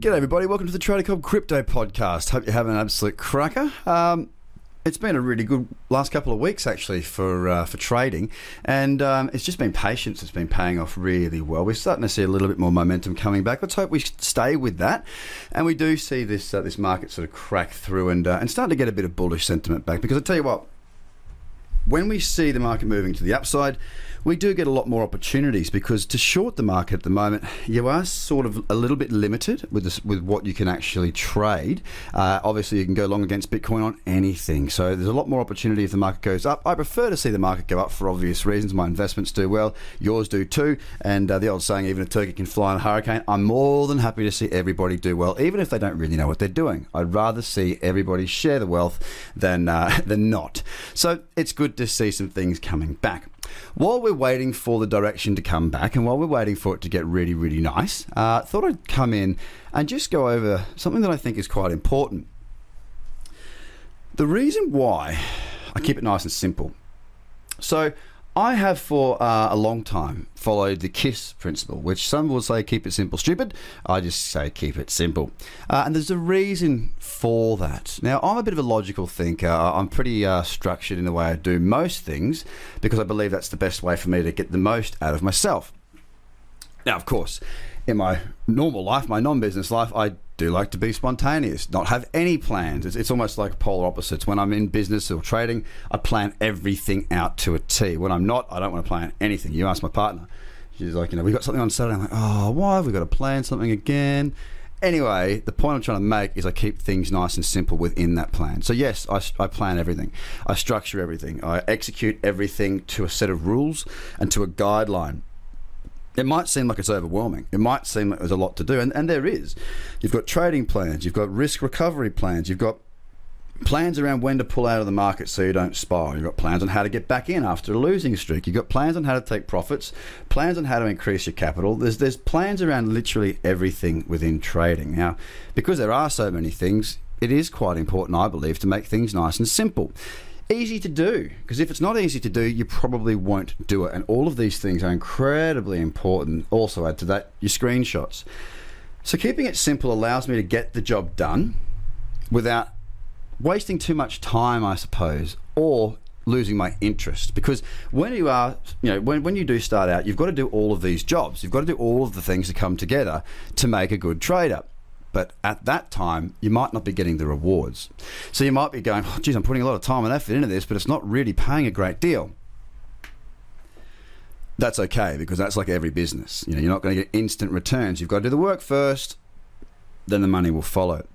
G'day, everybody. Welcome to the Trader Cobb Crypto Podcast. Hope you're having an absolute cracker. Um, it's been a really good last couple of weeks, actually, for uh, for trading, and um, it's just been patience. It's been paying off really well. We're starting to see a little bit more momentum coming back. Let's hope we stay with that, and we do see this uh, this market sort of crack through and uh, and start to get a bit of bullish sentiment back. Because I tell you what, when we see the market moving to the upside, we do get a lot more opportunities because to short the market at the moment, you are sort of a little bit limited with this, with what you can actually trade. Uh, obviously, you can go long against Bitcoin on anything, so there's a lot more opportunity if the market goes up. I prefer to see the market go up for obvious reasons. My investments do well, yours do too, and uh, the old saying, even a turkey can fly on a hurricane. I'm more than happy to see everybody do well, even if they don't really know what they're doing. I'd rather see everybody share the wealth than uh, than not. So it's good to see some things coming back. While we're waiting for the direction to come back and while we're waiting for it to get really, really nice, uh, thought I'd come in and just go over something that I think is quite important. The reason why I keep it nice and simple. So, I have for uh, a long time followed the KISS principle, which some will say keep it simple, stupid. I just say keep it simple. Uh, and there's a reason for that. Now, I'm a bit of a logical thinker. I'm pretty uh, structured in the way I do most things because I believe that's the best way for me to get the most out of myself. Now, of course, in my normal life, my non business life, I do like to be spontaneous, not have any plans. It's, it's, almost like polar opposites. When I'm in business or trading, I plan everything out to a T. When I'm not, I don't want to plan anything. You ask my partner, she's like, you know, we got something on Saturday. I'm like, oh, why have we got to plan something again? Anyway, the point I'm trying to make is I keep things nice and simple within that plan. So, yes, I, I, plan everything. I structure everything. I execute everything to a set of rules and to a guideline it might seem like it's overwhelming. It might seem like there's a lot to do, and, and there is. You've got trading plans, you've got risk recovery plans, you've got plans around when to pull out of the market so you don't spiral. You've got plans on how to get back in after a losing streak. You've got plans on how to take profits, plans on how to increase your capital. There's there's plans around literally everything within trading. Now, because there are so many things, it is quite important, I believe, to make things nice and simple easy to do because if it's not easy to do you probably won't do it and all of these things are incredibly important also add to that your screenshots so keeping it simple allows me to get the job done without wasting too much time i suppose or losing my interest because when you are you know when, when you do start out you've got to do all of these jobs you've got to do all of the things to come together to make a good trader but at that time you might not be getting the rewards. So you might be going, oh, geez, I'm putting a lot of time and effort into this, but it's not really paying a great deal. That's okay because that's like every business. You know, you're not going to get instant returns. You've got to do the work first, then the money will follow.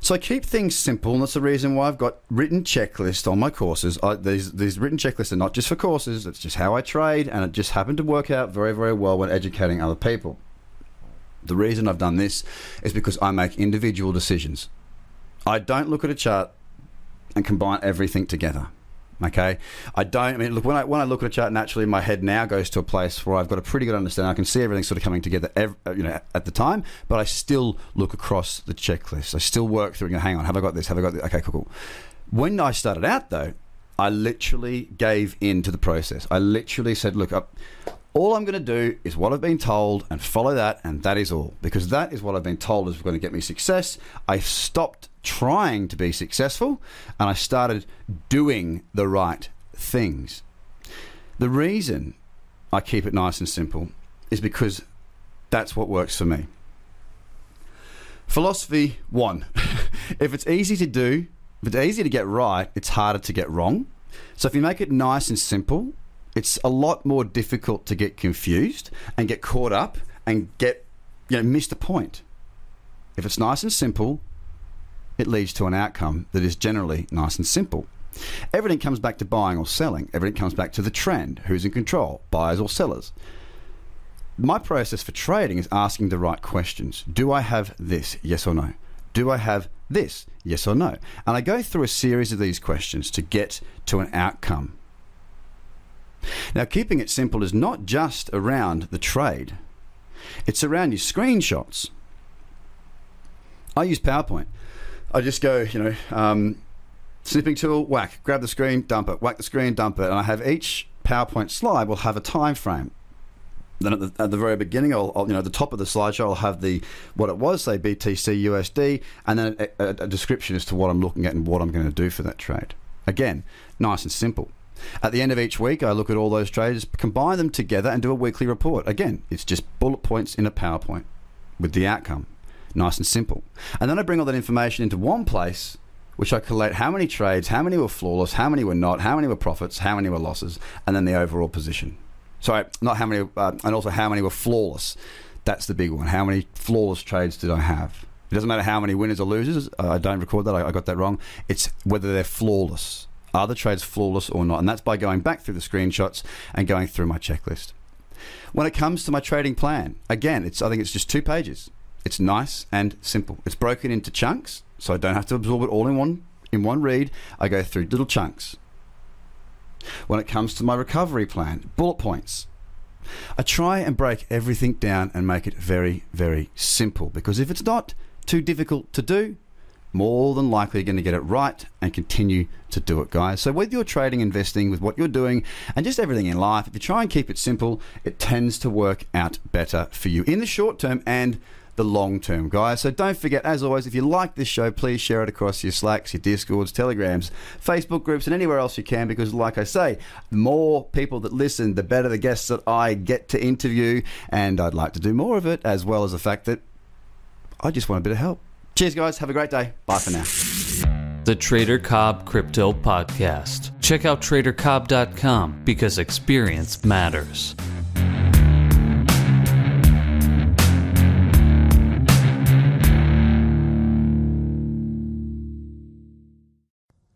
So I keep things simple, and that's the reason why I've got written checklists on my courses. I, these these written checklists are not just for courses; it's just how I trade, and it just happened to work out very very well when educating other people. The reason I've done this is because I make individual decisions. I don't look at a chart and combine everything together. Okay, I don't. I mean, look when I when I look at a chart, naturally my head now goes to a place where I've got a pretty good understanding. I can see everything sort of coming together, every, uh, you know, at the time. But I still look across the checklist. I still work through and go, hang on, have I got this? Have I got this? Okay, cool, cool. When I started out though, I literally gave in to the process. I literally said, look, up. all I'm going to do is what I've been told and follow that, and that is all. Because that is what I've been told is going to get me success. I stopped trying to be successful and I started doing the right things. The reason I keep it nice and simple is because that's what works for me. Philosophy one if it's easy to do, if it's easy to get right, it's harder to get wrong. So if you make it nice and simple, it's a lot more difficult to get confused and get caught up and get you know, miss the point. If it's nice and simple, it leads to an outcome that is generally nice and simple. Everything comes back to buying or selling. Everything comes back to the trend. Who's in control, buyers or sellers? My process for trading is asking the right questions. Do I have this? Yes or no? Do I have this? Yes or no? And I go through a series of these questions to get to an outcome. Now, keeping it simple is not just around the trade, it's around your screenshots. I use PowerPoint. I just go, you know, um, snipping tool, whack, grab the screen, dump it, whack the screen, dump it, and I have each PowerPoint slide will have a time frame. Then at the, at the very beginning, I'll, I'll, you know the top of the slideshow, I'll have the what it was, say BTC USD, and then a, a, a description as to what I'm looking at and what I'm going to do for that trade. Again, nice and simple. At the end of each week, I look at all those trades, combine them together, and do a weekly report. Again, it's just bullet points in a PowerPoint with the outcome. Nice and simple. And then I bring all that information into one place, which I collate how many trades, how many were flawless, how many were not, how many were profits, how many were losses, and then the overall position. Sorry, not how many, uh, and also how many were flawless. That's the big one. How many flawless trades did I have? It doesn't matter how many winners or losers. Uh, I don't record that. I, I got that wrong. It's whether they're flawless. Are the trades flawless or not? And that's by going back through the screenshots and going through my checklist. When it comes to my trading plan, again, it's I think it's just two pages. It's nice and simple. It's broken into chunks, so I don't have to absorb it all in one in one read. I go through little chunks. When it comes to my recovery plan, bullet points. I try and break everything down and make it very, very simple because if it's not too difficult to do, more than likely you're going to get it right and continue to do it, guys. So, with your trading, investing, with what you're doing, and just everything in life, if you try and keep it simple, it tends to work out better for you in the short term and the long term, guys. So don't forget, as always, if you like this show, please share it across your Slacks, your Discords, Telegrams, Facebook groups, and anywhere else you can. Because, like I say, the more people that listen, the better the guests that I get to interview. And I'd like to do more of it, as well as the fact that I just want a bit of help. Cheers, guys. Have a great day. Bye for now. The Trader Cobb Crypto Podcast. Check out tradercobb.com because experience matters.